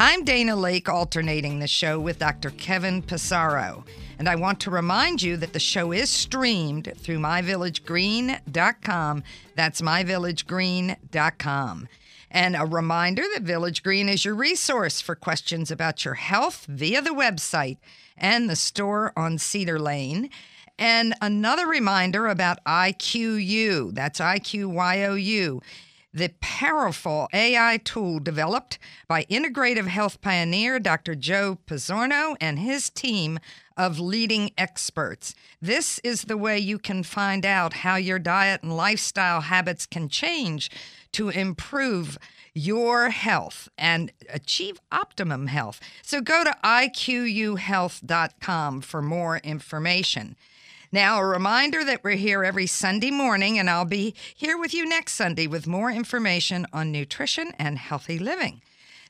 I'm Dana Laake, alternating the show with Dr. Kevin Passero. And I want to remind you that the show is streamed through myvillagegreen.com. That's myvillagegreen.com. And a reminder that Village Green is your resource for questions about your health via the website and the store on Cedar Lane. And another reminder about IQYOU. That's IQYOU the powerful AI tool developed by integrative health pioneer Dr. Joe Pizzorno and his team of leading experts. This is the way you can find out how your diet and lifestyle habits can change to improve your health and achieve optimum health. So go to iqyouhealth.com for more information. Now, a reminder that we're here every Sunday morning, and I'll be here with you next Sunday with more information on nutrition and healthy living.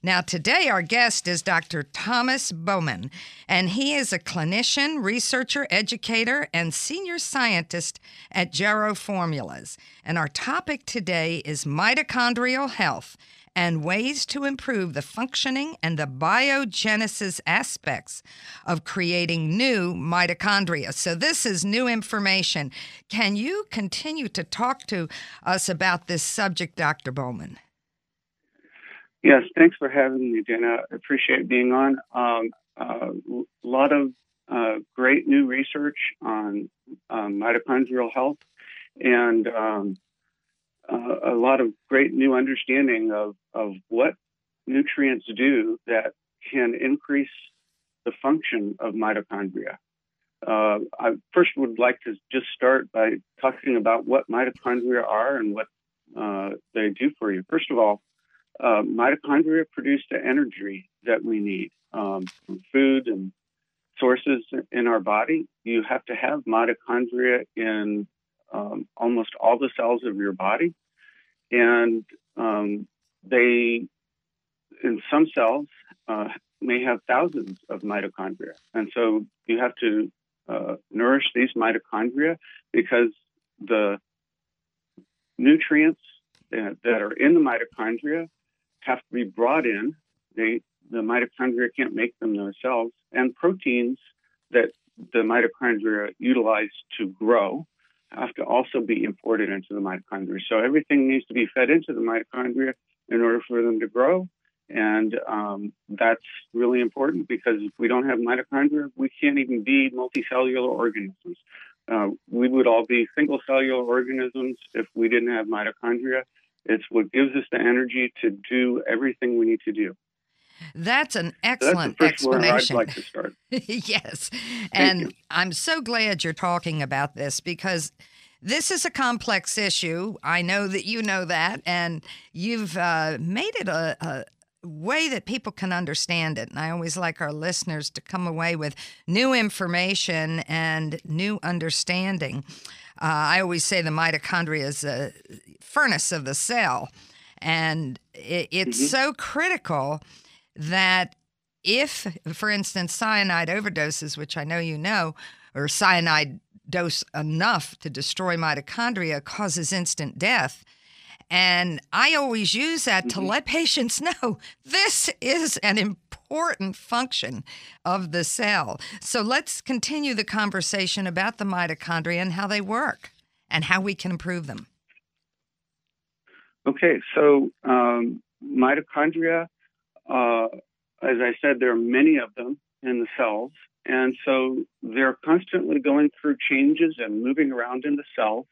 Now, today our guest is Dr. Thomas Bowman, and he is a clinician, researcher, educator, and senior scientist at Jarrow Formulas. And our topic today is mitochondrial health and ways to improve the functioning and the biogenesis aspects of creating new mitochondria. So, this is new information. Can you continue to talk to us about this subject, Dr. Bowman? Yes, thanks for having me, Dana. I appreciate being on. Um, a uh, lot of uh, great new research on um, mitochondrial health, and um, a lot of great new understanding of, of what nutrients do that can increase the function of mitochondria. Uh, I first would like to just start by talking about what mitochondria are and what uh, they do for you. First of all, uh, mitochondria produce the energy that we need um, from food and sources in our body. You have to have mitochondria in um, almost all the cells of your body, and um, they, in some cells, uh, may have thousands of mitochondria, and so you have to uh, nourish these mitochondria because the nutrients that, that are in the mitochondria have to be brought in. They the mitochondria can't make them themselves, and proteins that the mitochondria utilize to grow have to also be imported into the mitochondria. So everything needs to be fed into the mitochondria in order for them to grow. And um, that's really important because if we don't have mitochondria, we can't even be multicellular organisms. Uh, we would all be single cellular organisms if we didn't have mitochondria. It's what gives us the energy to do everything we need to do. That's an excellent That's explanation. I'd like to start. yes. Thank and you. I'm so glad you're talking about this because this is a complex issue. I know that you know that, and you've uh, made it a, a way that people can understand it. And I always like our listeners to come away with new information and new understanding. Uh, I always say the mitochondria is a furnace of the cell, and it, it's Mhm. so critical that if, for instance, cyanide overdoses, which I know you know, or cyanide dose enough to destroy mitochondria causes instant death. And I always use that to Mhm. let patients know this is an important function of the cell. So let's continue the conversation about the mitochondria and how they work and how we can improve them. Okay, so um, mitochondria, uh, as I said, there are many of them in the cells. And so they're constantly going through changes and moving around in the cell.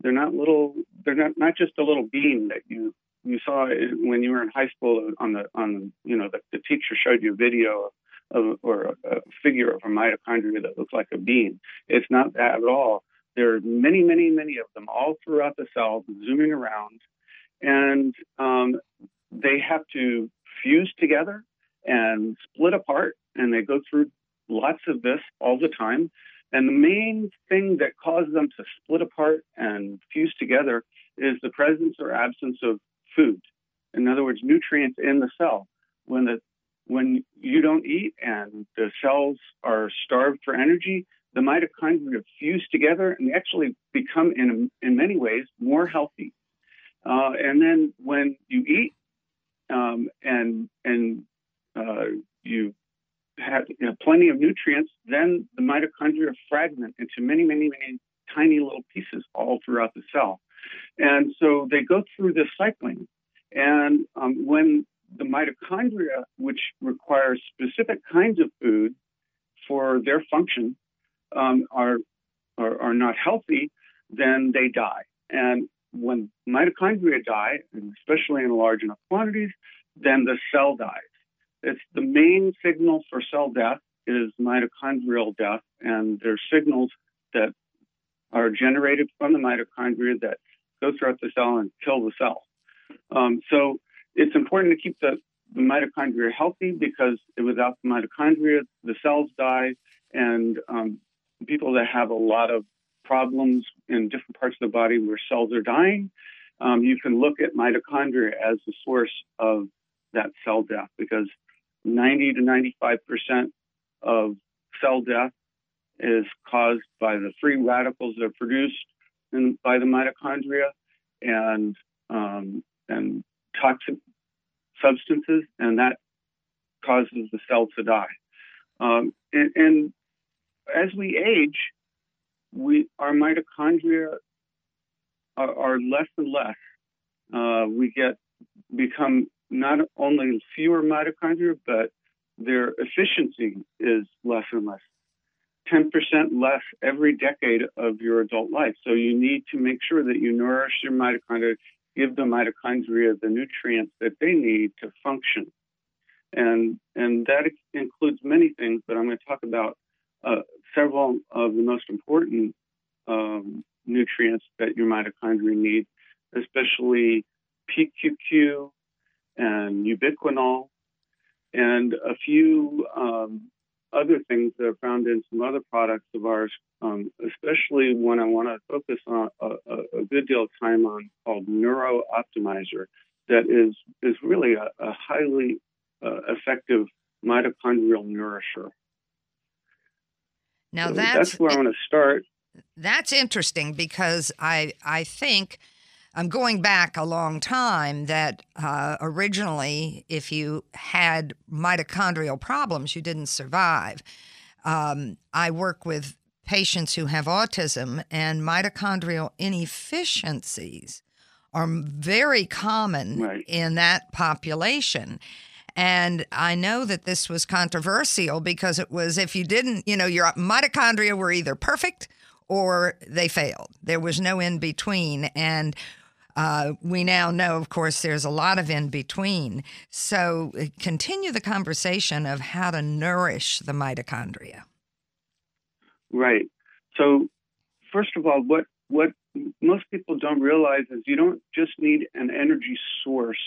They're not little, they're not, not just a little beam that you you saw when you were in high school on the on you know the, the teacher showed you a video of or a, figure of a mitochondria that looks like a bean. It's not that at all. There are many, many, many of them all throughout the cell, zooming around, and um, they have to fuse together and split apart, and they go through lots of this all the time. And the main thing that causes them to split apart and fuse together is the presence or absence of food. In other words, nutrients in the cell. When the when you don't eat and the cells are starved for energy, the mitochondria fuse together and actually become, in in many ways, more healthy. Uh, and then when you eat um, and and uh, you have you know, plenty of nutrients, then the mitochondria fragment into many, many, many tiny little pieces all throughout the cell. And so they go through this cycling. And um, when the mitochondria, which require specific kinds of food for their function, um, are, are, are not healthy, then they die. And when mitochondria die, and especially in large enough quantities, then the cell dies. It's the main signal for cell death is mitochondrial death, and there's signals that are generated from the mitochondria that go throughout the cell and kill the cell. Um, so it's important to keep the, the mitochondria healthy because without the mitochondria, the cells die, and um, people that have a lot of problems in different parts of the body where cells are dying, um, you can look at mitochondria as the source of that cell death because 90 to 95 percent of cell death is caused by the free radicals that are produced in, by the mitochondria and um, and toxic substances, and that causes the cell to die. Um, and, and, as we age, we our mitochondria are, are less and less. Uh, we get become not only fewer mitochondria, but their efficiency is less and less. 10% less every decade of your adult life. So you need to make sure that you nourish your mitochondria, give the mitochondria the nutrients that they need to function. And, and that includes many things, but I'm going to talk about uh, several of the most important um, nutrients that your mitochondria need, especially PQQ, and ubiquinol, and a few um, other things that are found in some other products of ours, um, especially one I want to focus on a, a, good deal of time on called Neuro Optimizer, that is is really a, a highly uh, effective mitochondrial nourisher. Now so that's, that's where I want to start. That's interesting because I I think I'm going back a long time that uh, originally, if you had mitochondrial problems, you didn't survive. Um, I work with patients who have autism, and mitochondrial inefficiencies are very common right. in that population. And I know that this was controversial because it was if you didn't, you know, your mitochondria were either perfect or they failed. There was no in between. And uh, we now know, of course, there's a lot of in between. So uh, continue the conversation of how to nourish the mitochondria. Right. So, first of all, what what most people don't realize is you don't just need an energy source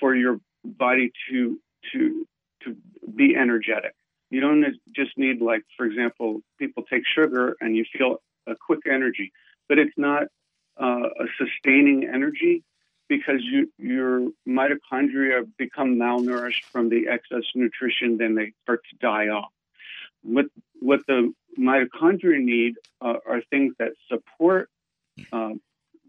for your body to to to be energetic. You don't just need like, for example, people take sugar and you feel a quick energy, but it's not uh, a sustaining energy because you, your mitochondria become malnourished from the excess nutrition, then they start to die off. What what the mitochondria need uh, are things that support uh,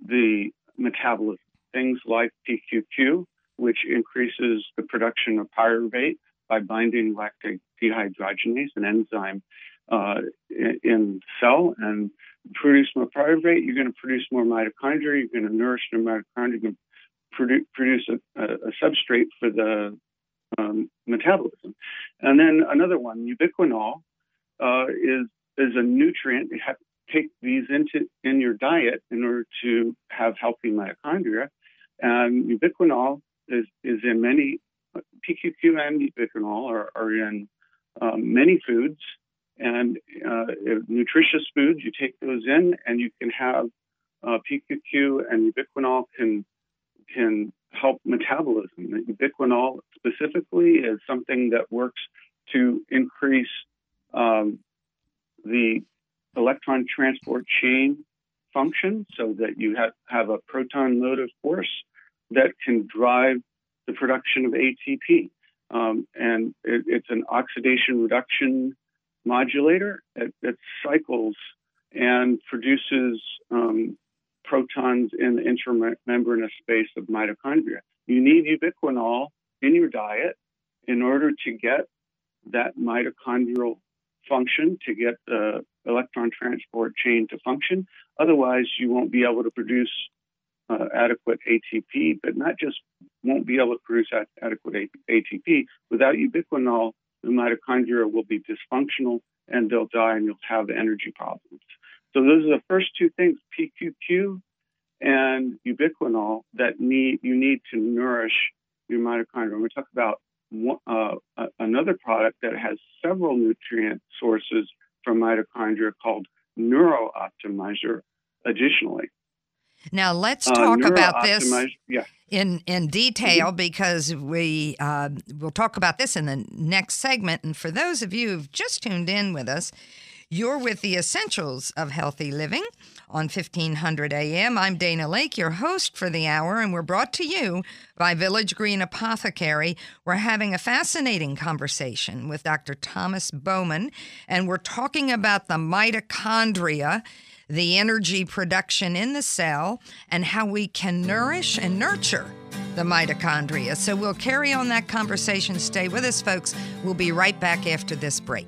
the metabolism. Things like PQQ, which increases the production of pyruvate by binding lactate dehydrogenase, an enzyme uh, in, in cell, and produce more pyruvate, you're going to produce more mitochondria, you're going to nourish the mitochondria, going to produce a, a, substrate for the um, metabolism. And then another one, ubiquinol, uh, is is a nutrient. You have to take these into in your diet in order to have healthy mitochondria. And ubiquinol is, is in many, PQQ and ubiquinol are, are in um, many foods. And uh, nutritious foods, you take those in and you can have uh, PQQ and ubiquinol can, can help metabolism. Ubiquinol specifically is something that works to increase um, the electron transport chain function so that you have, have a proton motive force that can drive the production of ATP. Um, and it, it's an oxidation reduction modulator that, cycles and produces um, protons in the intermembranous space of mitochondria. You need ubiquinol in your diet in order to get that mitochondrial function, to get the electron transport chain to function. Otherwise, you won't be able to produce uh, adequate ATP, but not just won't be able to produce adequate ATP. Without ubiquinol, the mitochondria will be dysfunctional and they'll die and you'll have energy problems. So those are the first two things, PQQ and ubiquinol, that need you need to nourish your mitochondria. To talk about uh, another product that has several nutrient sources from mitochondria called Neurooptimizer additionally. Now let's uh, talk uh, about this yeah. in in detail mm-hmm. because we uh, we'll talk about this in the next segment. And for those of you who've just tuned in with us, you're with the essentials of healthy living on 1500 AM. I'm Dana Laake, your host for the hour, and we're brought to you by Village Green Apothecary. We're having a fascinating conversation with Dr. Thomas Bowman, and we're talking about the mitochondria the energy production in the cell, and how we can nourish and nurture the mitochondria. So we'll carry on that conversation. Stay with us, folks. We'll be right back after this break.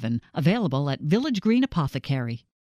7 available at Village Green Apothecary.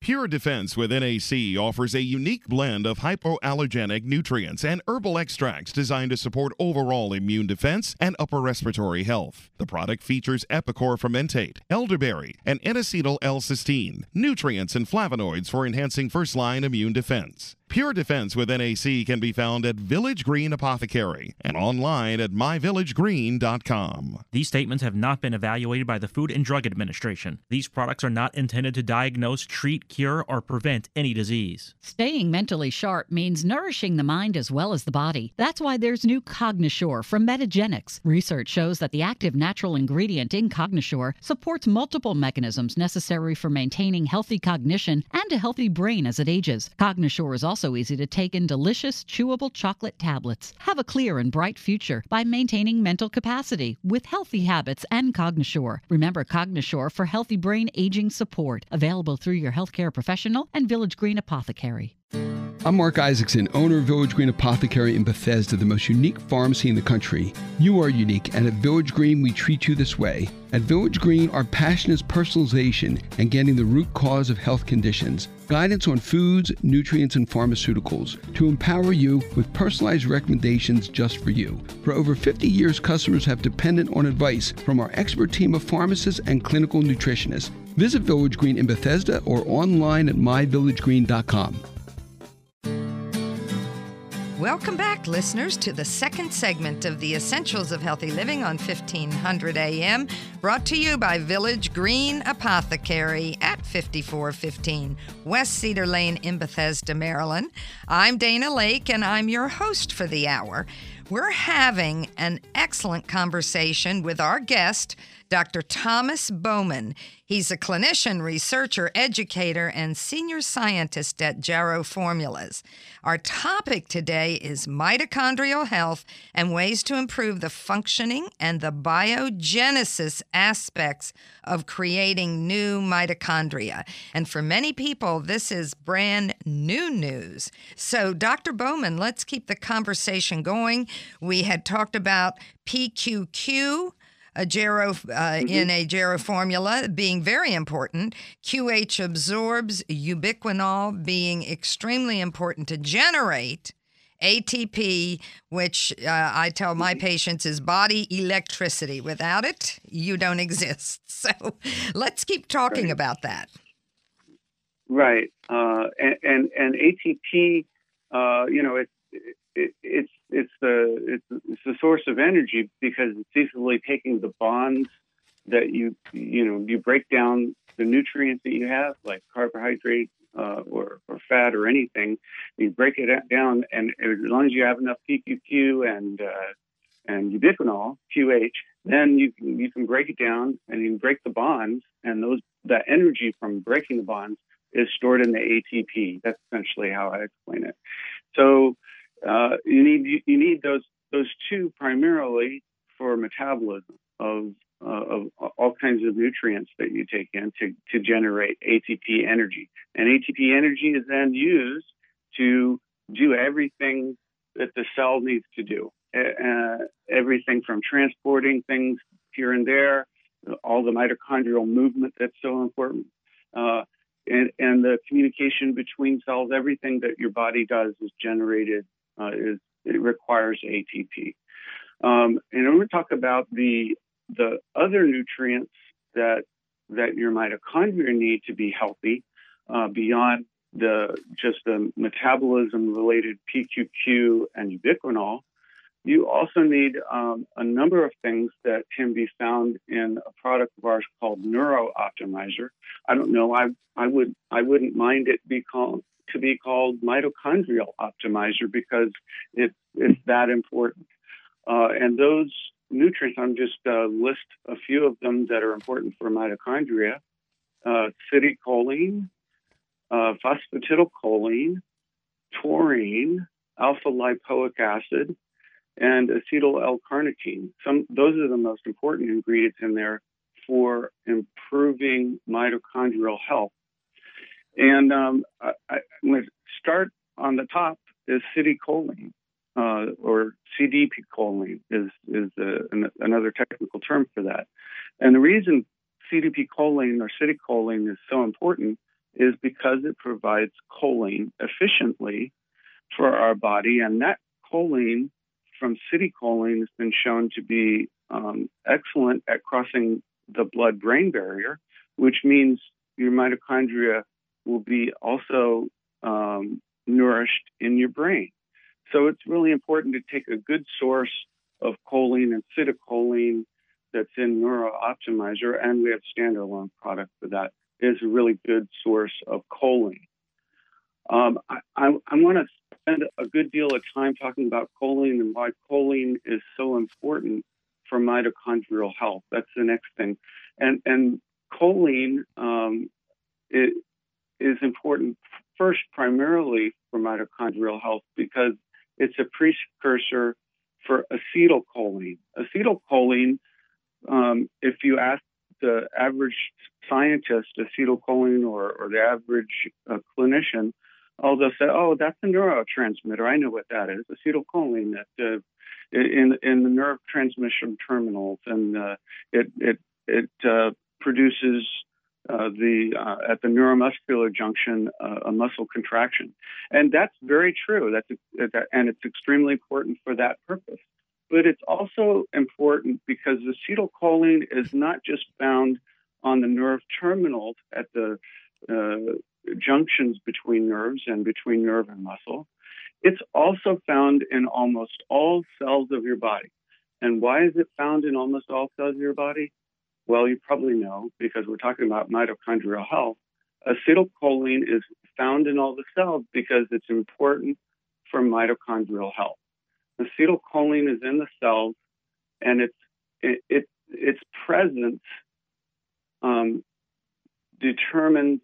Pure Defense with NAC offers a unique blend of hypoallergenic nutrients and herbal extracts designed to support overall immune defense and upper respiratory health. The product features Epicor fermentate, elderberry, and N-acetyl L-cysteine, nutrients and flavonoids for enhancing first-line immune defense. Pure Defense with NAC can be found at Village Green Apothecary and online at myvillagegreen.com. These statements have not been evaluated by the Food and Drug Administration. These products are not intended to diagnose, treat, cure, or prevent any disease. Staying mentally sharp means nourishing the mind as well as the body. That's why there's new Cognisure from Metagenics. Research shows that the active natural ingredient in Cognisure supports multiple mechanisms necessary for maintaining healthy cognition and a healthy brain as it ages. Cognisure is also also easy to take in delicious, chewable chocolate tablets. Have a clear and bright future by maintaining mental capacity with healthy habits and Cognisure. Remember Cognisure for healthy brain aging support. Available through your healthcare professional and Village Green Apothecary. I'm Mark Isaacson, owner of Village Green Apothecary in Bethesda, the most unique pharmacy in the country. You are unique, and at Village Green, we treat you this way. At Village Green, our passion is personalization and getting the root cause of health conditions. Guidance on foods, nutrients, and pharmaceuticals to empower you with personalized recommendations just for you. For over 50 years, customers have depended on advice from our expert team of pharmacists and clinical nutritionists. Visit Village Green in Bethesda or online at myvillagegreen.com. Welcome back, listeners, to the second segment of the Essentials of Healthy Living on 1500 AM, brought to you by Village Green Apothecary at 5415 West Cedar Lane in Bethesda, Maryland. I'm Dana Laake, and I'm your host for the hour. We're having an excellent conversation with our guest, Dr. Thomas Bowman. He's a clinician, researcher, educator, and senior scientist at Jarrow Formulas. Our topic today is mitochondrial health and ways to improve the functioning and the biogenesis aspects of creating new mitochondria. And for many people, this is brand new news. So, Dr. Bowman, let's keep the conversation going. We had talked about PQQ a Jarrow uh, mm-hmm. in a Jarrow formula being very important. QH absorbs ubiquinol being extremely important to generate ATP, which uh, I tell my mm-hmm. patients is body electricity. Without it, you don't exist. So let's keep talking right. about that. Right, uh, and, and, and ATP, uh, you know, it, it, it's it's the it's, it's the source of energy because it's easily taking the bonds that you you know you break down the nutrients that you have like carbohydrate uh, or, or fat or anything you break it down and as long as you have enough PQQ and uh, and ubiquinol QH then you can you can break it down and you break the bonds and those that energy from breaking the bonds is stored in the ATP that's essentially how I explain it. So uh, you need you need those those two primarily for metabolism of uh, of all kinds of nutrients that you take in to, to generate ATP energy. And ATP energy is then used to do everything that the cell needs to do. Uh, everything from transporting things here and there, all the mitochondrial movement that's so important, uh, and, and the communication between cells, everything that your body does is generated uh, is it requires ATP. Um, and when we talk about the the other nutrients that that your mitochondria need to be healthy, uh, beyond the just the metabolism related PQQ and ubiquinol, you also need um, a number of things that can be found in a product of ours called Neuro Optimizer. I don't know. I I would I wouldn't mind it be called to be called mitochondrial optimizer because it, it's that important. Uh, and those nutrients, I'm just uh, list a few of them that are important for mitochondria: uh, acetylcholine, uh, phosphatidylcholine, taurine, alpha lipoic acid, and acetyl L-carnitine. Some those are the most important ingredients in there for improving mitochondrial health. And um, I, am going to start on the top is acetylcholine, uh, or CDP choline is, is uh, an, another technical term for that. And the reason CDP choline or city choline is so important is because it provides choline efficiently for our body. And that choline from city choline has been shown to be um, excellent at crossing the blood brain barrier, which means your mitochondria will be also um, nourished in your brain. So it's really important to take a good source of choline and acetylcholine that's in Neuro Optimizer, and we have standalone product for that. Is a really good source of choline. Um, I, I, I want to spend a good deal of time talking about choline and why choline is so important for mitochondrial health. That's the next thing, and and choline um, it, is important first primarily for mitochondrial health because it's a precursor for acetylcholine. Acetylcholine, um, if you ask the average scientist, acetylcholine, or, or the average uh, clinician, oh, they'll say, oh, that's a neurotransmitter. I know what that is. Acetylcholine that uh, in in the nerve transmission terminals, and uh, it it it uh, produces uh, the uh, at the neuromuscular junction uh, a muscle contraction, and that's very true. That's a, and it's extremely important for that purpose. But it's also important because acetylcholine is not just found on the nerve terminals at the uh, junctions between nerves and between nerve and muscle. It's also found in almost all cells of your body. And why is it found in almost all cells of your body? Well, you probably know because we're talking about mitochondrial health. Acetylcholine is found in all the cells because it's important for mitochondrial health. Acetylcholine is in the cells, and it's it, it its presence um, determines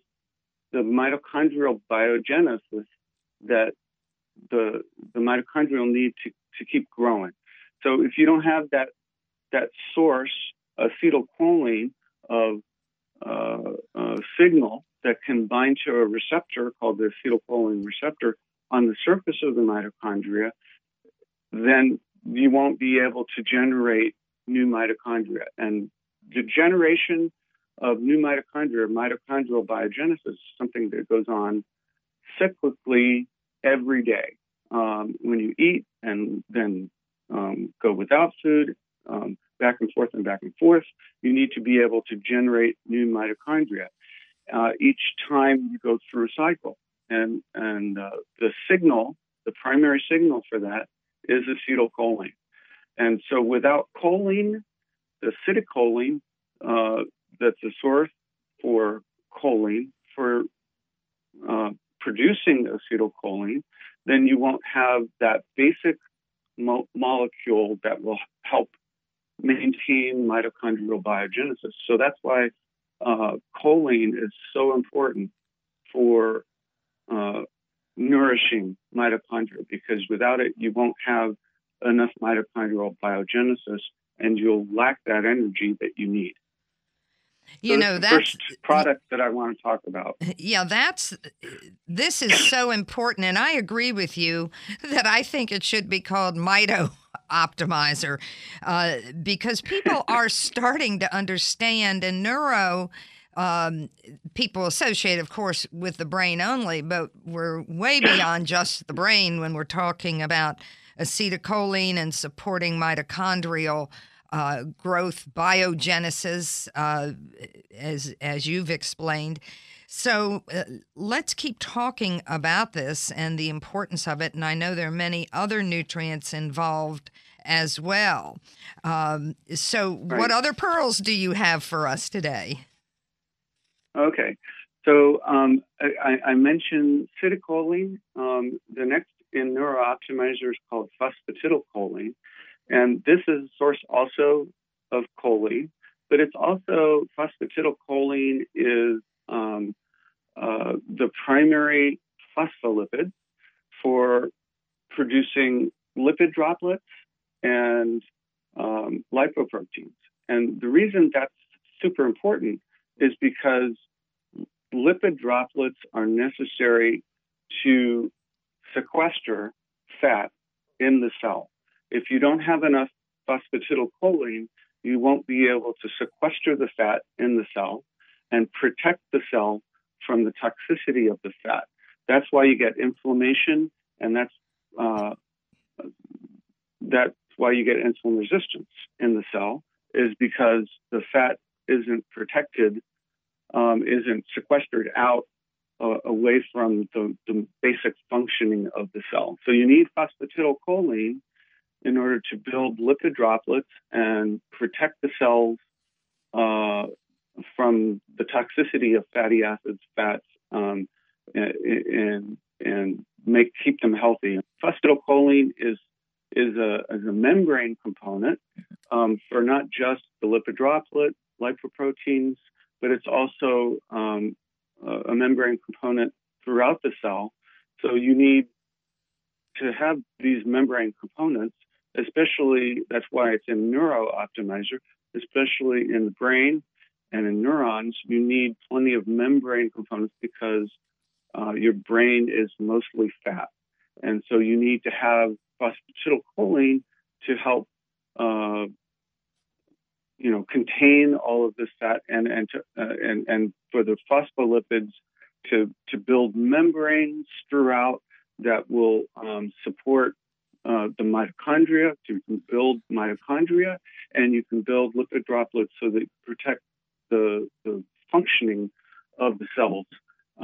the mitochondrial biogenesis that the the mitochondrial need to, to keep growing. So if you don't have that that source acetylcholine of uh, uh, signal that can bind to a receptor called the acetylcholine receptor on the surface of the mitochondria, then you won't be able to generate new mitochondria. And the generation of new mitochondria, mitochondrial biogenesis, is something that goes on cyclically every day. Um, when you eat and then um, go without food, um, back and forth and back and forth, you need to be able to generate new mitochondria uh, each time you go through a cycle. And, and uh, the signal, the primary signal for that is acetylcholine. And so without choline, the acetylcholine, uh, that's the source for choline, for uh, producing acetylcholine, then you won't have that basic mo- molecule that will help maintain mitochondrial biogenesis. So that's why uh, choline is so important for uh, nourishing mitochondria because without it, you won't have enough mitochondrial biogenesis and you'll lack that energy that you need. You so know that's first product that I want to talk about. yeah, that's this is so important, and I agree with you that I think it should be called Mito Optimizer uh, because people are starting to understand, and neuro um, people associate, of course, with the brain only, but we're way beyond just the brain when we're talking about acetylcholine and supporting mitochondrial uh, growth, biogenesis, uh, as as you've explained. So uh, let's keep talking about this and the importance of it. And I know there are many other nutrients involved as well. Um, so, Right. what other pearls do you have for us today? Okay. So um, I, I mentioned citicoline. Um, the next in neurooptimizer is called phosphatidylcholine. And this is a source also of choline, but it's also phosphatidylcholine is um, uh, the primary phospholipid for producing lipid droplets and um, lipoproteins. And the reason that's super important is because lipid droplets are necessary to sequester fat in the cell. If you don't have enough phosphatidylcholine, you won't be able to sequester the fat in the cell and protect the cell from the toxicity of the fat. That's why you get inflammation, and that's uh, that's why you get insulin resistance in the cell, is because the fat isn't protected, um, isn't sequestered out uh, away from the, the basic functioning of the cell. So you need phosphatidylcholine in order to build lipid droplets and protect the cells uh, from the toxicity of fatty acids, fats, um, and and make keep them healthy. Phosphatidylcholine is is a, is a membrane component um, for not just the lipid droplet, lipoproteins, but it's also um, a a membrane component throughout the cell. So you need to have these membrane components, especially that's why it's in Neuro Optimizer, especially in the brain and in neurons. You need plenty of membrane components because uh, your brain is mostly fat, and so you need to have phosphatidylcholine to help. Uh, you know, contain all of this fat and and to, uh, and and for the phospholipids to to build membranes throughout that will um, support uh, the mitochondria. So you can build mitochondria, and you can build lipid droplets so that protect the the functioning of the cells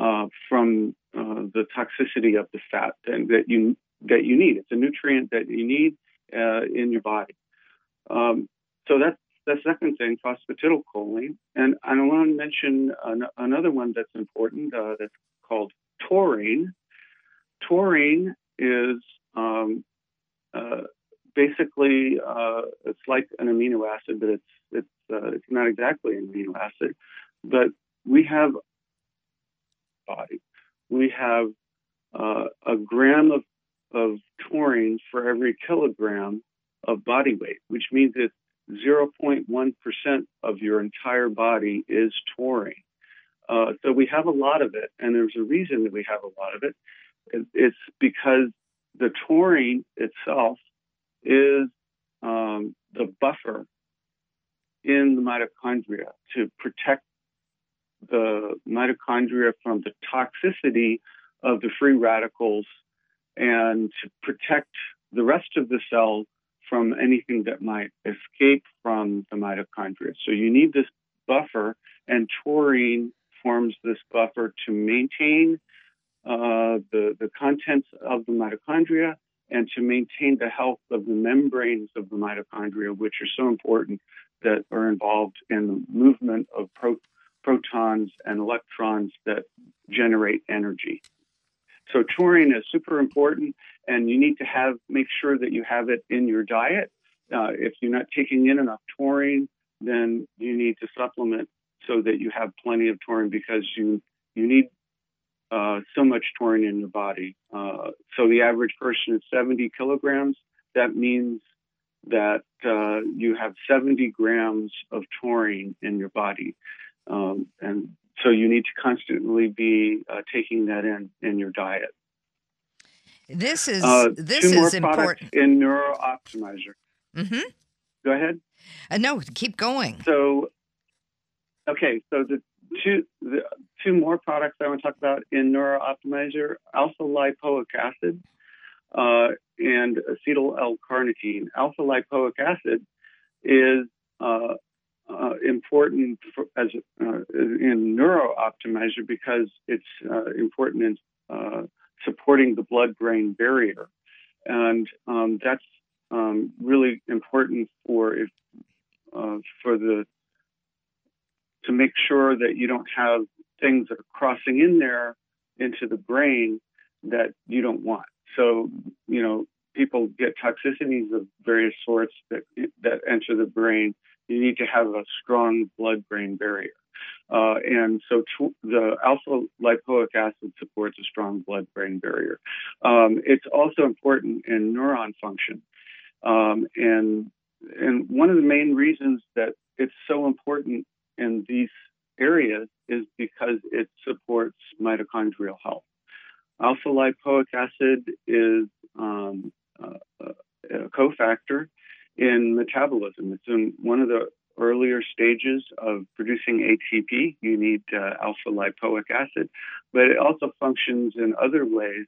uh, from uh, the toxicity of the fat, and that you that you need. It's a nutrient that you need uh, in your body. Um, so that's the second thing, phosphatidylcholine. And I want to mention an- another one that's important uh, that's called taurine. Taurine is um, uh, basically uh, it's like an amino acid, but it's it's uh, it's not exactly an amino acid. But we have body. We have uh, a gram of of taurine for every kilogram of body weight, which means that 0.1% of your entire body is taurine. Uh, so we have a lot of it, and there's a reason that we have a lot of it. It's because the taurine itself is um, the buffer in the mitochondria to protect the mitochondria from the toxicity of the free radicals and to protect the rest of the cell from anything that might escape from the mitochondria. So you need this buffer, and taurine forms this buffer to maintain uh, the, the contents of the mitochondria and to maintain the health of the membranes of the mitochondria, which are so important that are involved in the movement of pro- protons and electrons that generate energy. So taurine is super important, and you need to have make sure that you have it in your diet. Uh, if you're not taking in enough taurine, then you need to supplement so that you have plenty of taurine because you you need uh, so much taurine in your body. Uh, so the average person is 70 kilograms. That means that uh, you have 70 grams of taurine in your body. Um, and so you need to constantly be uh, taking that in in your diet. This is uh, this two more is important in Neuro Optimizer. Mm-hmm. Go ahead. Uh, no, keep going. So, okay, so the two the two more products I want to talk about in Neuro Optimizer: alpha lipoic acid uh, and acetyl L-carnitine. Alpha lipoic acid is uh, uh, important for, as uh, in Neuro Optimizer because it's uh, important in uh, supporting the blood-brain barrier, and um, that's um, really important for if for the to make sure that you don't have things that are crossing in there into the brain that you don't want. So you know people get toxicities of various sorts that that enter the brain you need to have a strong blood-brain barrier. Uh, and so tw- the alpha lipoic acid supports a strong blood-brain barrier. Um, it's also important in neuron function. Um, and and one of the main reasons that it's so important in these areas is because it supports mitochondrial health. Alpha lipoic acid is um, a cofactor in metabolism. It's in one of the earlier stages of producing ATP. You need uh, alpha lipoic acid, but it also functions in other ways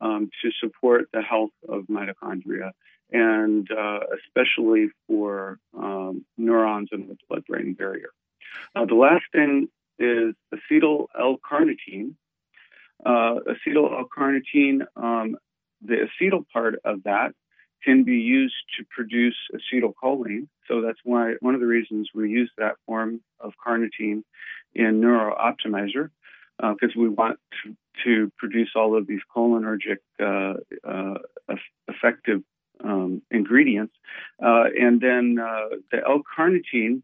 um, to support the health of mitochondria and uh, especially for um, neurons in the blood brain barrier. Uh, the last thing is acetyl L carnitine. Uh, acetyl L carnitine, um, the acetyl part of that can be used to produce acetylcholine. So that's why one of the reasons we use that form of carnitine in Neuro Optimizer, because uh, we want to, to, produce all of these cholinergic uh, uh, effective um, ingredients. Uh, and then uh, the L-carnitine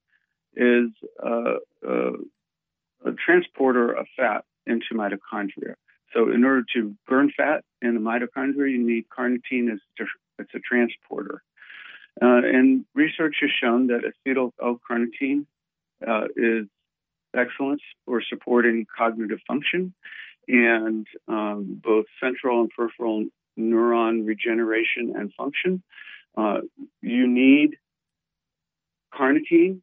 is a transporter of fat into mitochondria. So in order to burn fat in the mitochondria, you need carnitine as it's a transporter. Uh, and research has shown that acetyl L-carnitine uh, is excellent for supporting cognitive function and um, both central and peripheral neuron regeneration and function. Uh, you need carnitine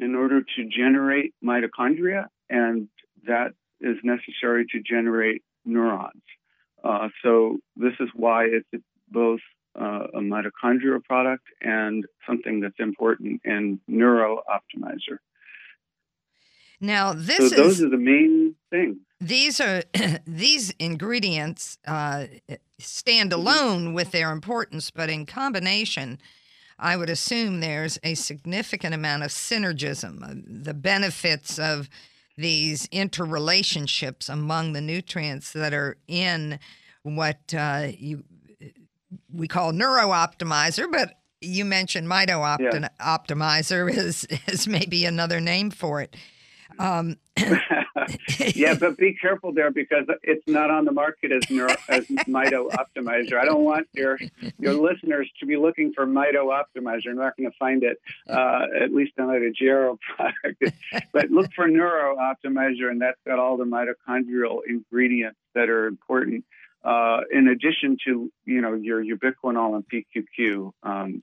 in order to generate mitochondria, and that is necessary to generate neurons. Uh, so this is why it's both uh, a mitochondrial product and something that's important in Neuro Optimizer. Now, this so those is are the main things. these are these ingredients uh, stand alone with their importance, but in combination, I would assume there's a significant amount of synergism, uh, the benefits of these interrelationships among the nutrients that are in what uh, you we call neurooptimizer, but you mentioned mito optimizer is is maybe another name for it. Um, yeah, but be careful there because it's not on the market as neuro, as Mito Optimizer. I don't want your your listeners to be looking for Mito Optimizer. They're not going to find it, uh, at least not a Jarrow product. but look for Neuro Optimizer, and that's got all the mitochondrial ingredients that are important. Uh, in addition to you know your ubiquinol and PQQ, um,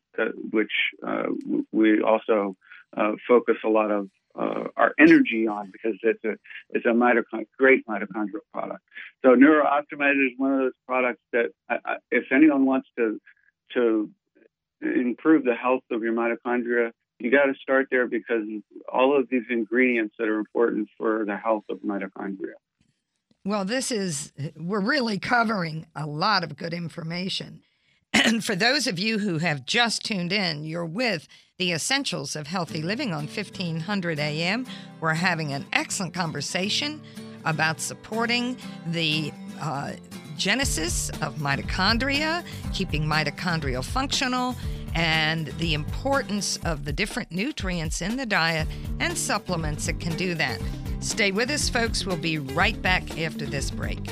which uh, we also uh, focus a lot of uh, our energy on because it's a it's a mitochond- great mitochondrial product. So Neuro Optimizer is one of those products that I, I, if anyone wants to to improve the health of your mitochondria, you got to start there because all of these ingredients that are important for the health of mitochondria. Well, this is, we're really covering a lot of good information. And for those of you who have just tuned in, you're with the Essentials of Healthy Living on 1500 AM. We're having an excellent conversation about supporting the uh, genesis of mitochondria, keeping mitochondrial functional, and the importance of the different nutrients in the diet and supplements that can do that. Stay with us, folks. We'll be right back after this break.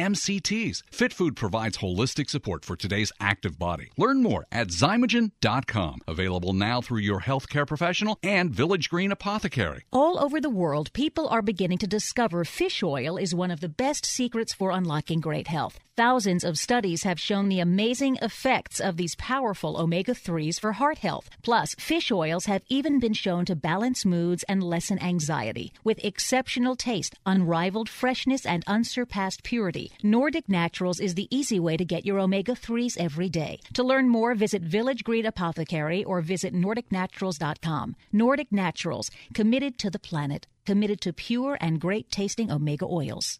MCTs. Fit Food provides holistic support for today's active body. Learn more at Xymogen.com. Available now through your healthcare professional and Village Green Apothecary. All over the world, people are beginning to discover fish oil is one of the best secrets for unlocking great health. Thousands of studies have shown the amazing effects of these powerful omega 3s for heart health. Plus, fish oils have even been shown to balance moods and lessen anxiety. With exceptional taste, unrivaled freshness, and unsurpassed purity, Nordic Naturals is the easy way to get your omega 3s every day. To learn more, visit Village Green Apothecary or visit NordicNaturals.com. Nordic Naturals, committed to the planet, committed to pure and great tasting omega oils.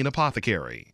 Apothecary.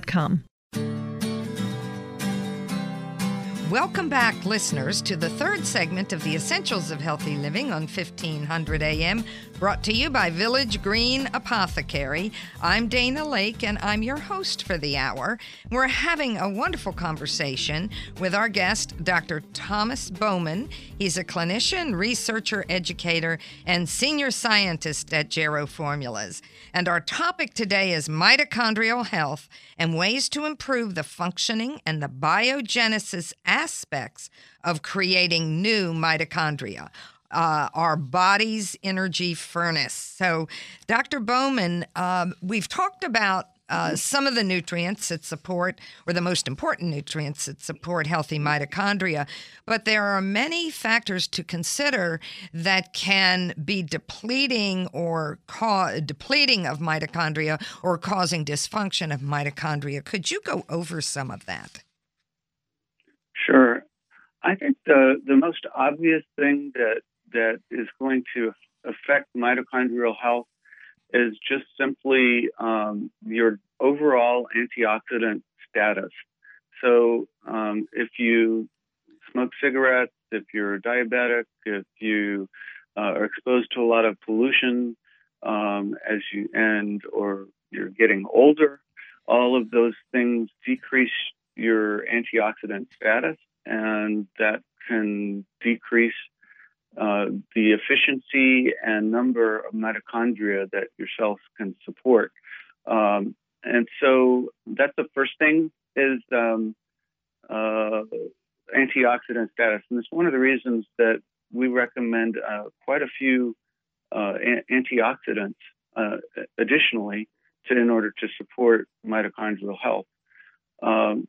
com. Welcome back, listeners, to the third segment of the Essentials of Healthy Living on 1500 AM, brought to you by Village Green Apothecary. I'm Dana Laake, and I'm your host for the hour. We're having a wonderful conversation with our guest, Dr. Thomas Bowman. He's a clinician, researcher, educator, and senior scientist at Jarrow Formulas. And our topic today is mitochondrial health and ways to improve the functioning and the biogenesis aspects of creating new mitochondria. Uh, our body's energy furnace. So, Dr. Bowman, um, we've talked about uh, some of the nutrients that support, or the most important nutrients that support healthy mitochondria. But there are many factors to consider that can be depleting or ca- depleting of mitochondria or causing dysfunction of mitochondria. Could you go over some of that? I think the, the most obvious thing that, that is going to affect mitochondrial health is just simply um, your overall antioxidant status. So um, if you smoke cigarettes, if you're diabetic, if you uh, are exposed to a lot of pollution, um, as you end or you're getting older, all of those things decrease your antioxidant status, and that can decrease uh, the efficiency and number of mitochondria that your cells can support. Um, and so that's the first thing is um, uh, antioxidant status. And it's one of the reasons that we recommend uh, quite a few uh, antioxidants uh, additionally to, in order to support mitochondrial health. Um,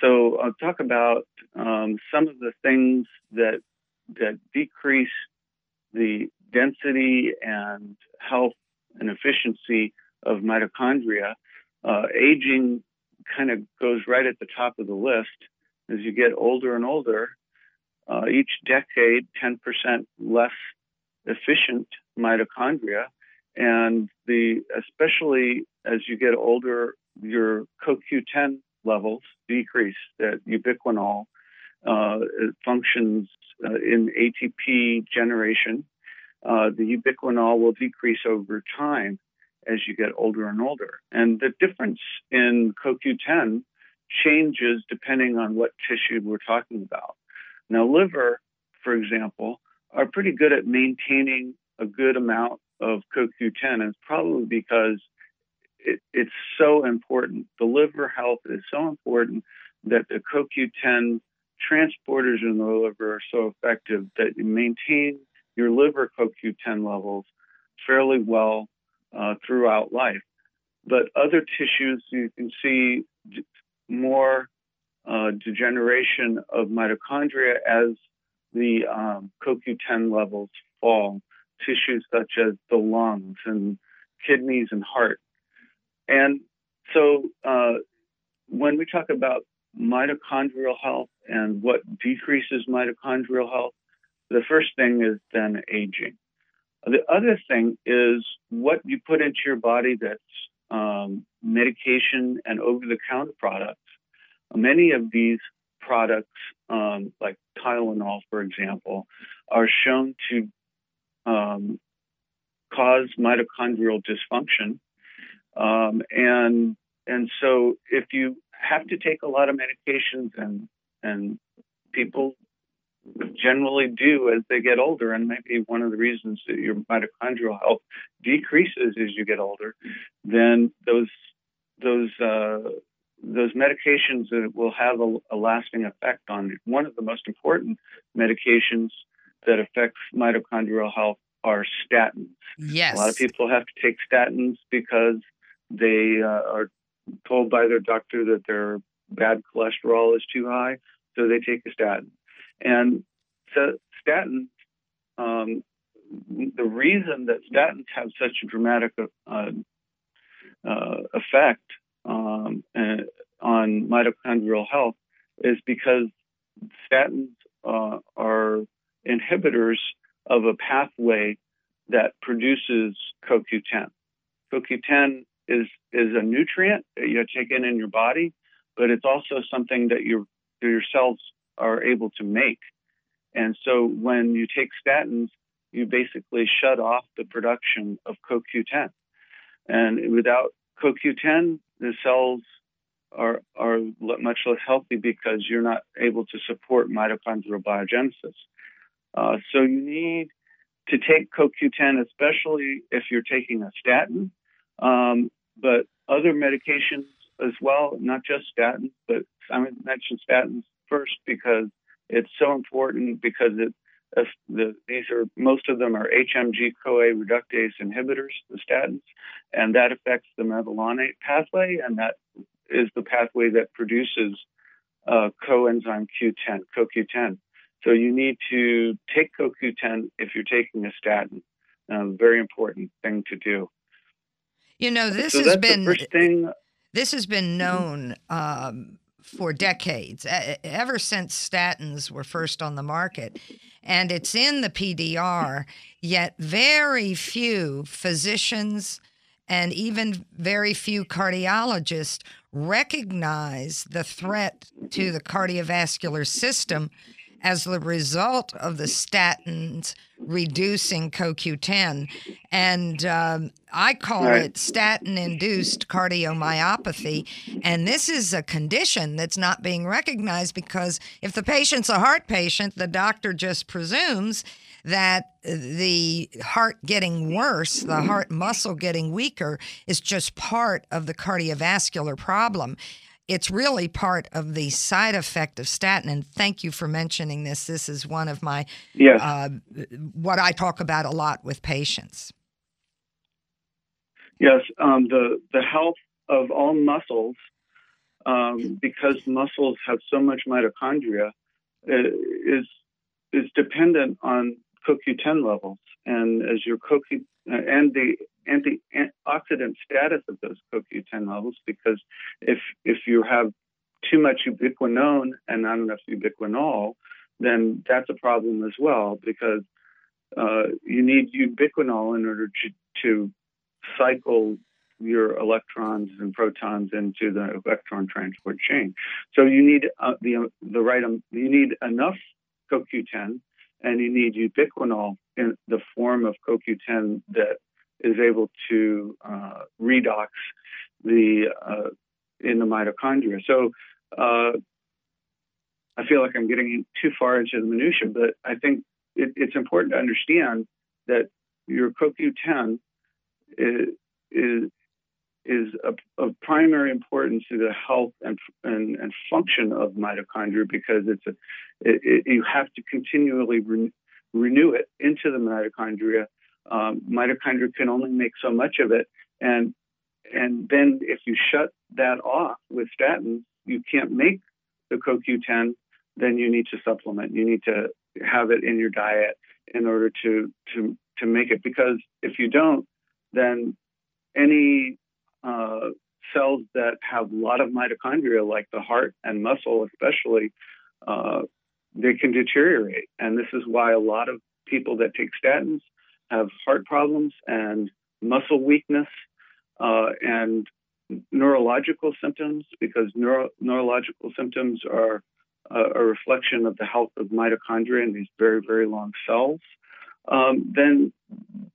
so I'll talk about um, some of the things that that decrease the density and health and efficiency of mitochondria. Uh, aging kind of goes right at the top of the list. As you get older and older, uh, each decade, 10% less efficient mitochondria. And the, especially as you get older, your CoQ10 levels decrease, that ubiquinol uh, functions uh, in ATP generation. Uh, the ubiquinol will decrease over time as you get older and older. And the difference in CoQ10 changes depending on what tissue we're talking about. Now, liver, for example, are pretty good at maintaining a good amount of CoQ10, and it's probably because it, it's so important. The liver health is so important that the CoQ10 transporters in the liver are so effective that you maintain your liver CoQ10 levels fairly well uh, throughout life. But other tissues, you can see more uh, degeneration of mitochondria as the um, CoQ10 levels fall. Tissues such as the lungs and kidneys and heart. And so uh, when we talk about mitochondrial health and what decreases mitochondrial health, the first thing is then aging. The other thing is what you put into your body that's um, medication and over the counter products. Many of these products, um, like Tylenol, for example, are shown to um, cause mitochondrial dysfunction. Um, and and so if you have to take a lot of medications and and people generally do as they get older and maybe one of the reasons that your mitochondrial health decreases as you get older then those those uh, those medications that will have a, a lasting effect on it. One of the most important medications that affects mitochondrial health are statins. Yes. A lot of people have to take statins because they uh, are told by their doctor that their bad cholesterol is too high, so they take a statin. And so statins, um, the reason that statins have such a dramatic uh, uh, effect um, uh, on mitochondrial health is because statins uh, are inhibitors of a pathway that produces CoQ10. CoQ10 is is a nutrient that you take in in your body, but it's also something that your your cells are able to make. And so when you take statins, you basically shut off the production of CoQ10. And without CoQ10, the cells are are much less healthy because you're not able to support mitochondrial biogenesis. Uh, so you need to take CoQ10, especially if you're taking a statin, um, but other medications as well, not just statins, but I mentioned statins first because it's so important because it the, these are most of them are HMG CoA reductase inhibitors, the statins, and that affects the mevalonate pathway, and that is the pathway that produces uh, coenzyme Q10, CoQ10. So you need to take CoQ10 if you're taking a statin. Uh, very important thing to do. You know, this so has been this has been known um, for decades, ever since statins were first on the market, and it's in the PDR. Yet very few physicians and even very few cardiologists recognize the threat to the cardiovascular system as the result of the statins reducing CoQ10. And um, I call right. it statin induced cardiomyopathy. And this is a condition that's not being recognized because if the patient's a heart patient, the doctor just presumes that the heart getting worse, the heart muscle getting weaker, is just part of the cardiovascular problem it's really part of the side effect of statin. And thank you for mentioning this. This is one of my yes. Uh, what I talk about a lot with patients. Yes, um, the the health of all muscles, um, because muscles have so much mitochondria, uh, is is dependent on CoQ10 levels, and as your CoQ uh, and the antioxidant status of those CoQ10 levels because if if you have too much ubiquinone and not enough ubiquinol, then that's a problem as well because uh, you need ubiquinol in order to, to cycle your electrons and protons into the electron transport chain. So you need uh, the the right um, you need enough CoQ10 and you need ubiquinol in the form of CoQ10 that is able to uh, redox the uh, in the mitochondria. So uh, I feel like I'm getting too far into the minutia, but I think it, it's important to understand that your CoQ10 is is, is of primary importance to the health and, and, and function of mitochondria because it's a it, it, you have to continually re- renew it into the mitochondria um, mitochondria can only make so much of it, and and then if you shut that off with statins, you can't make the CoQ10. Then you need to supplement. You need to have it in your diet in order to to to make it. Because if you don't, then any uh, cells that have a lot of mitochondria, like the heart and muscle, especially, uh, they can deteriorate. And this is why a lot of people that take statins have heart problems and muscle weakness uh, and neurological symptoms because neuro- neurological symptoms are uh, a reflection of the health of mitochondria in these very, very long cells. Um, then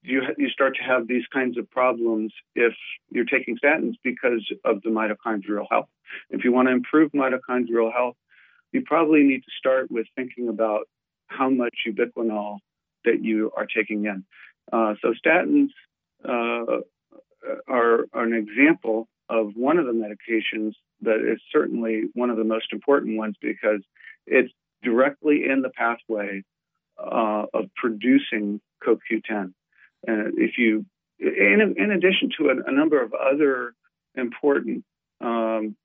you, you start to have these kinds of problems if you're taking statins because of the mitochondrial health. If you want to improve mitochondrial health, you probably need to start with thinking about how much ubiquinol that you are taking in. Uh, so statins uh, are, are, an example of one of the medications that is certainly one of the most important ones because it's directly in the pathway uh, of producing CoQ10. And if you, in, in addition to a, a, number of other important um,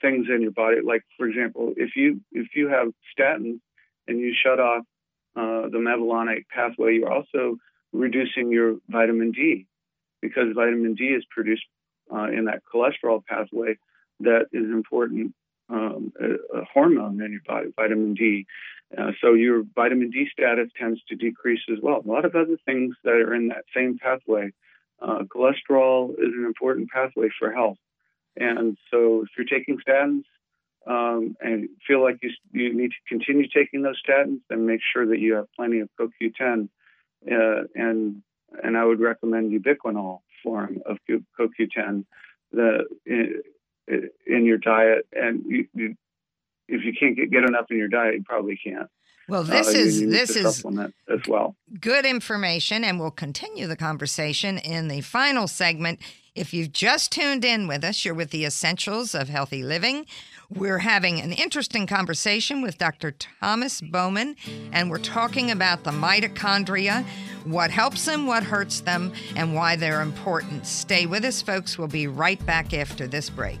things in your body, like for example, if you if you have statins and you shut off uh, the mevalonic pathway, you're also reducing your vitamin D because vitamin D is produced uh, in that cholesterol pathway that is important um, a, a, hormone in your body, vitamin D. Uh, so your vitamin D status tends to decrease as well. A lot of other things that are in that same pathway. Uh, cholesterol is an important pathway for health. And so if you're taking statins, um, and feel like you, you need to continue taking those statins, then make sure that you have plenty of CoQ10. Uh, and and I would recommend ubiquinol form of CoQ10 the, in, in your diet. And you, you, if you can't get, get enough in your diet, you probably can't. Well, this uh, is this is supplement as well. Good information, and we'll continue the conversation in the final segment. If you've just tuned in with us, you're with the Essentials of Healthy Living. We're having an interesting conversation with Dr. Thomas Bowman, and we're talking about the mitochondria, what helps them, what hurts them, and why they're important. Stay with us, folks. We'll be right back after this break.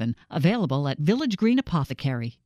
7 available at Village Green Apothecary.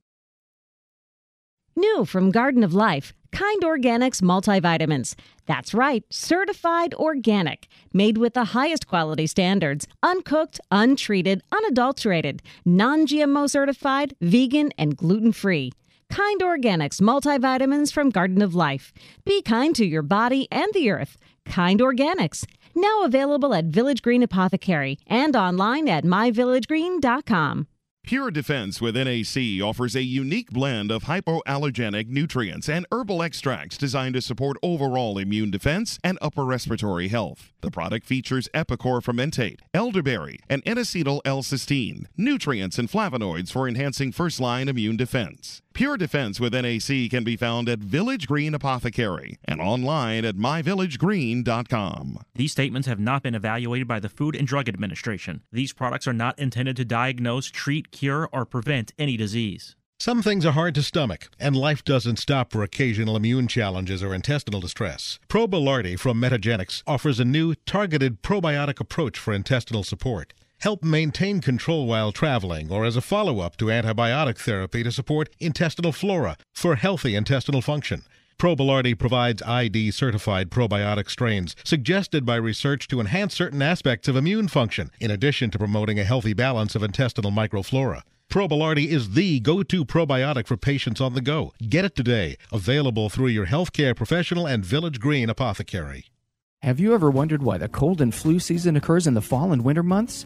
New from Garden of Life, Kind Organics multivitamins. That's right, certified organic, made with the highest quality standards, uncooked, untreated, unadulterated, non GMO certified, vegan, and gluten free. Kind Organics multivitamins from Garden of Life. Be kind to your body and the earth. Kind Organics. Now available at Village Green Apothecary and online at myvillagegreen.com. Pure Defense with NAC offers a unique blend of hypoallergenic nutrients and herbal extracts designed to support overall immune defense and upper respiratory health. The product features Epicor fermentate, elderberry, and N-acetyl L-cysteine, nutrients and flavonoids for enhancing first-line immune defense. Pure Defense with NAC can be found at Village Green Apothecary and online at myvillagegreen.com. These statements have not been evaluated by the Food and Drug Administration. These products are not intended to diagnose, treat, cure, or prevent any disease. Some things are hard to stomach, and life doesn't stop for occasional immune challenges or intestinal distress. Probilardi from Metagenics offers a new targeted probiotic approach for intestinal support. Help maintain control while traveling or as a follow up to antibiotic therapy to support intestinal flora for healthy intestinal function. Probilardi provides ID certified probiotic strains suggested by research to enhance certain aspects of immune function, in addition to promoting a healthy balance of intestinal microflora. Probilardi is the go to probiotic for patients on the go. Get it today. Available through your healthcare professional and Village Green apothecary. Have you ever wondered why the cold and flu season occurs in the fall and winter months?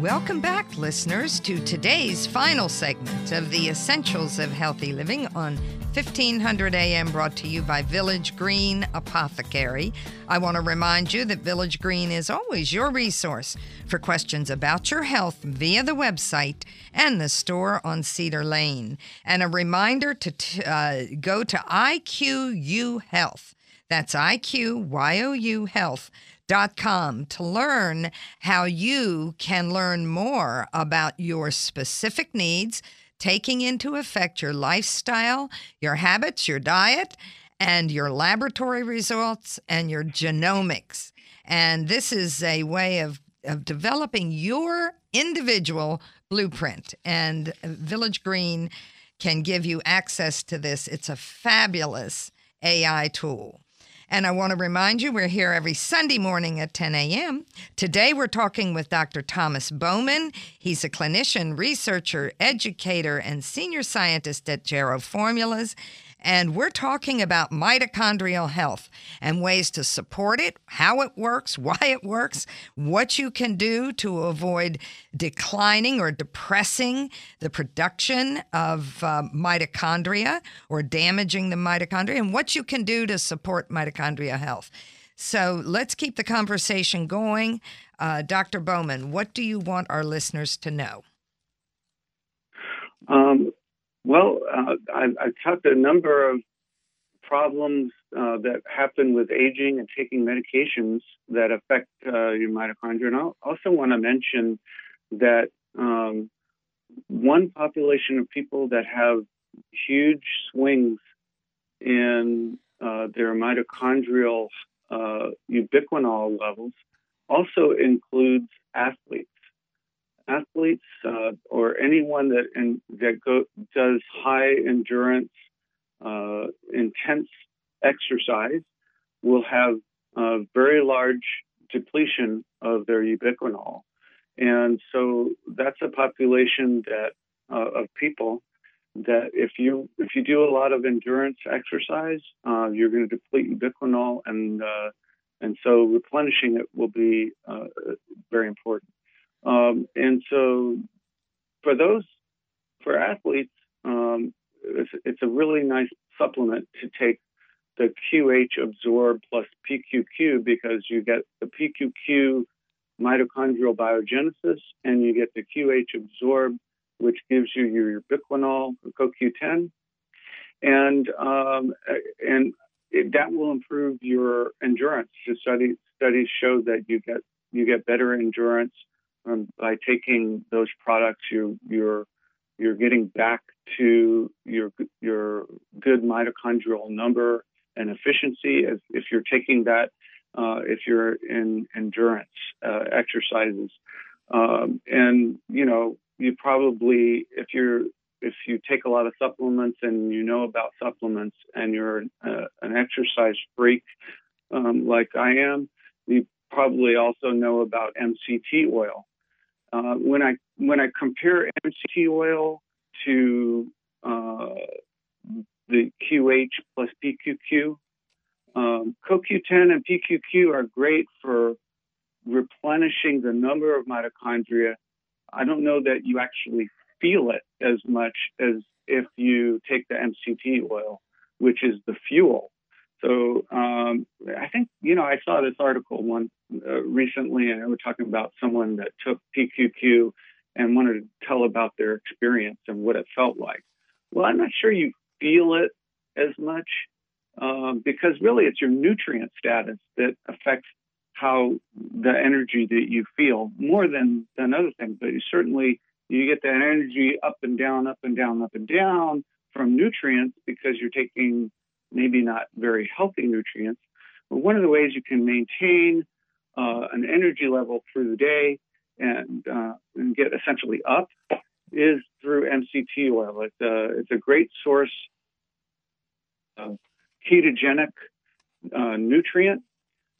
Welcome back, listeners, to today's final segment of the Essentials of Healthy Living on 1500 AM, brought to you by Village Green Apothecary. I want to remind you that Village Green is always your resource for questions about your health via the website and the store on Cedar Lane. And a reminder to t- uh, go to IQYOU Health. That's IQYOU Health com to learn how you can learn more about your specific needs, taking into effect your lifestyle, your habits, your diet, and your laboratory results and your genomics. And this is a way of, of developing your individual blueprint. And Village Green can give you access to this. It's a fabulous AI tool. And I want to remind you, we're here every Sunday morning at 10 a.m. Today, we're talking with Dr. Thomas Bowman. He's a clinician, researcher, educator, and senior scientist at Jarrow Formulas and we're talking about mitochondrial health and ways to support it, how it works, why it works, what you can do to avoid declining or depressing the production of uh, mitochondria or damaging the mitochondria, and what you can do to support mitochondria health. So let's keep the conversation going. Uh, Dr. Bowman, what do you want our listeners to know? Um, well, uh, I, I've talked a number of problems uh, that happen with aging and taking medications that affect uh, your mitochondria. And I also want to mention that um, one population of people that have huge swings in uh, their mitochondrial uh, ubiquinol levels also includes athletes. Athletes uh, or anyone that in, that go, does high endurance, uh, intense exercise will have a very large depletion of their ubiquinol. And so that's a population that uh, of people that if you if you do a lot of endurance exercise, uh, you're going to deplete ubiquinol, and uh, and so replenishing it will be uh, very important. Um, and so for those for athletes, um, it's, it's a really nice supplement to take the QH absorb plus PQQ because you get the PQQ mitochondrial biogenesis, and you get the QH absorb, which gives you your ubiquinol, CoQ10, and um, and it, that will improve your endurance. The study, studies show that you get you get better endurance um, by taking those products. You you're you're getting back to your your good mitochondrial number and efficiency as if you're taking that uh, if you're in endurance uh, exercises. Um, and you know, you probably if you're if you take a lot of supplements and you know about supplements and you're uh, an exercise freak um, like I am, you probably also know about MCT oil. Uh, when I when I compare MCT oil to uh, the QH plus PQQ, um, CoQ10 and PQQ are great for replenishing the number of mitochondria. I don't know that you actually feel it as much as if you take the MCT oil, which is the fuel. So um, I think you know I saw this article one uh, recently, and they were talking about someone that took PQQ and wanted to tell about their experience and what it felt like. Well, I'm not sure you feel it as much um, because really it's your nutrient status that affects how the energy that you feel more than than other things. But you certainly you get that energy up and down, up and down, up and down from nutrients because you're taking maybe not very healthy nutrients. But one of the ways you can maintain uh, an energy level through the day and, uh, and get essentially up is through MCT oil. It's a, it's a great source of ketogenic uh, nutrient,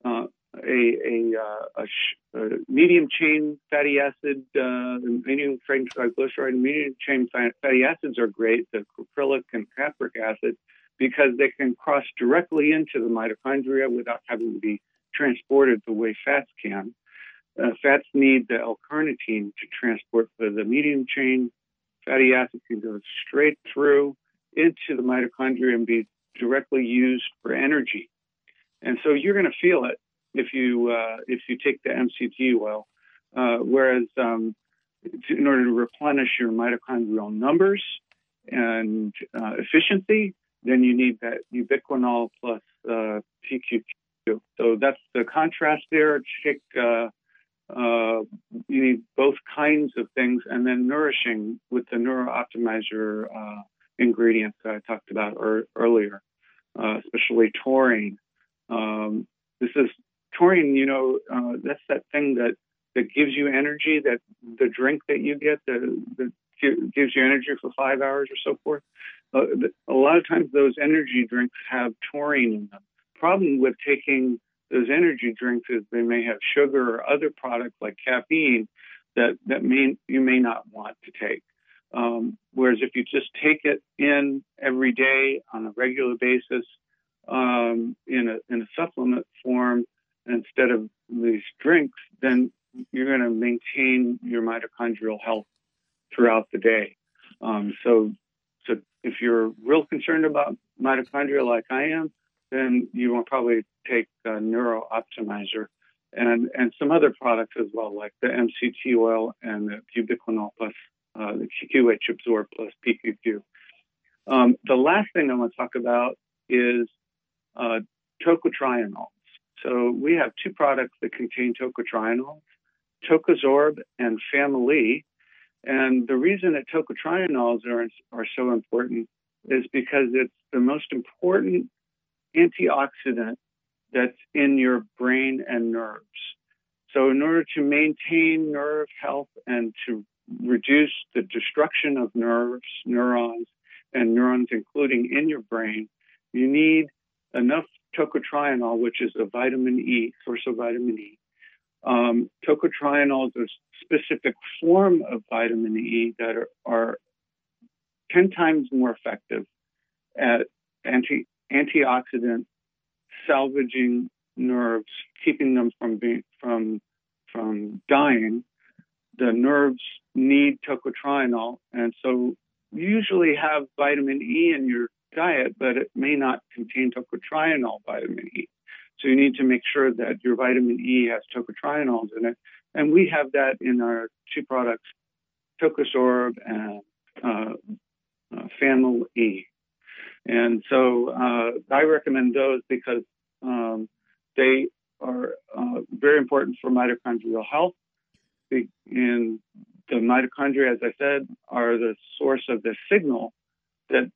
uh, a, a, uh, a, sh- a, medium chain fatty acid, uh, medium chain triglyceride, medium chain fatty acids are great, the caprylic and capric acid, because they can cross directly into the mitochondria without having to be transported the way fats can. Uh, fats need the L-carnitine to transport, but the medium chain fatty acid can go straight through into the mitochondria and be directly used for energy. And so you're going to feel it if you uh, if you take the MCT oil. Uh, whereas um, to, in order to replenish your mitochondrial numbers and uh, efficiency, then you need that ubiquinol plus uh, PQQ. So that's the contrast there. Take uh, uh, you need both kinds of things, and then nourishing with the neurooptimizer ingredients that I talked about er- earlier, uh, especially taurine. Um, this is taurine, you know, uh, that's that thing that, that gives you energy, that the drink that you get the that gives you energy for five hours or so forth. Uh, a lot of times those energy drinks have taurine in them. Problem with taking those energy drinks is they may have sugar or other products like caffeine that, that may, you may not want to take. Um, whereas if you just take it in every day on a regular basis um, in, a, in a supplement form instead of these drinks, then you're going to maintain your mitochondrial health throughout the day. Um, so, so if you're real concerned about mitochondria like I am, then you will probably take Neuro Optimizer and and some other products as well, like the MCT oil and the ubiquinol plus uh, the QH Absorb plus PQQ. Um, the last thing I want to talk about is uh, tocotrienols. So we have two products that contain tocotrienols, Toco-Sorb and Family. And the reason that tocotrienols are, are so important is because it's the most important antioxidant that's in your brain and nerves. So, in order to maintain nerve health and to reduce the destruction of nerves, neurons, and neurons, including in your brain, you need enough tocotrienol, which is a vitamin E, source of vitamin E. Um, tocotrienol is a specific form of vitamin E that are, are 10 times more effective at anti, antioxidant salvaging nerves, keeping them from being from from dying. The nerves need tocotrienol, and so you usually have vitamin E in your diet, but it may not contain tocotrienol vitamin E. So you need to make sure that your vitamin E has tocotrienols in it, and we have that in our two products, Toco-Sorb and uh, uh, Family E. And so uh, I recommend those because um, they are uh, very important for mitochondrial health. And the mitochondria, as I said, are the source of the signal that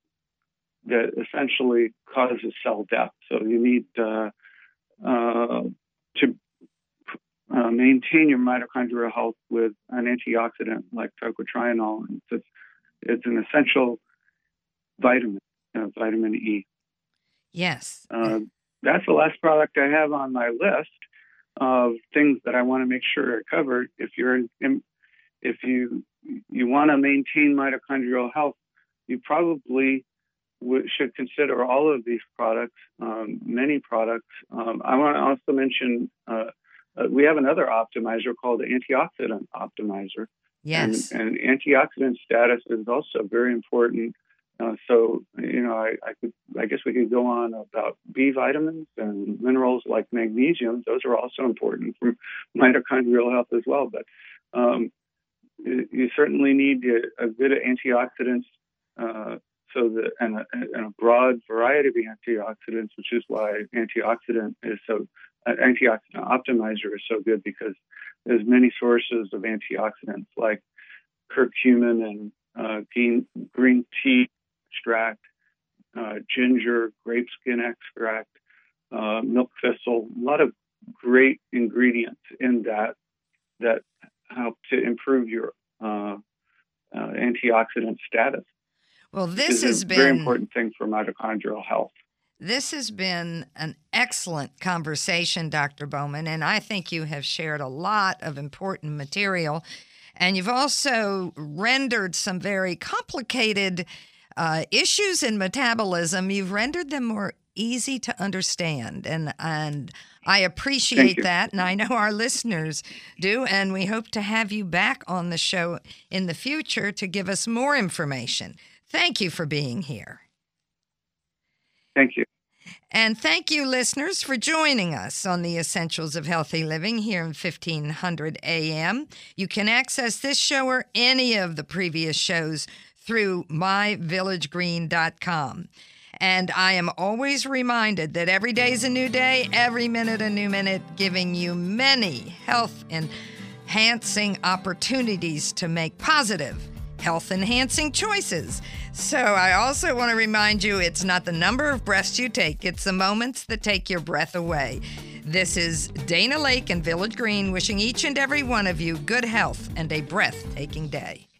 that essentially causes cell death. So you need uh, to uh, maintain your mitochondrial health with an antioxidant like tocotrienol. It's, it's an essential vitamin, uh, vitamin E. Yes. Uh, that's the last product I have on my list of things that I want to make sure are covered. If you're in, if you you want to maintain mitochondrial health, you probably should consider all of these products, um, many products. Um, I want to also mention uh, uh, we have another optimizer called the antioxidant optimizer. Yes. And, and antioxidant status is also very important uh, so, you know, I, I, could, I guess we could go on about B vitamins and minerals like magnesium. Those are also important for mitochondrial health as well. But um, you, certainly need a, a good antioxidants, uh, so that and a, and a, broad variety of antioxidants, which is why antioxidant is so uh, antioxidant optimizer is so good because there's many sources of antioxidants like curcumin and uh, green, green tea extract, uh, ginger, grape skin extract, uh, milk thistle, a lot of great ingredients in that that help to improve your uh, uh antioxidant status. Well, this has been a very important thing for mitochondrial health. This has been an excellent conversation, Dr. Bowman, and I think you have shared a lot of important material. And you've also rendered some very complicated uh, issues in metabolism, you've rendered them more easy to understand. And, and I appreciate that. And I know our listeners do. And we hope to have you back on the show in the future to give us more information. Thank you for being here. Thank you. And thank you, listeners, for joining us on the Essentials of Healthy Living here in 1500 AM. You can access this show or any of the previous shows through myvillagegreen.com. And I am always reminded that every day is a new day, every minute a new minute, giving you many health enhancing opportunities to make positive health enhancing choices. So I also want to remind you it's not the number of breaths you take, it's the moments that take your breath away. This is Dana Laake and Village Green wishing each and every one of you good health and a breathtaking day.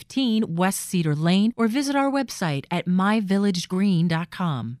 15 West Cedar Lane or visit our website at myvillagegreen.com.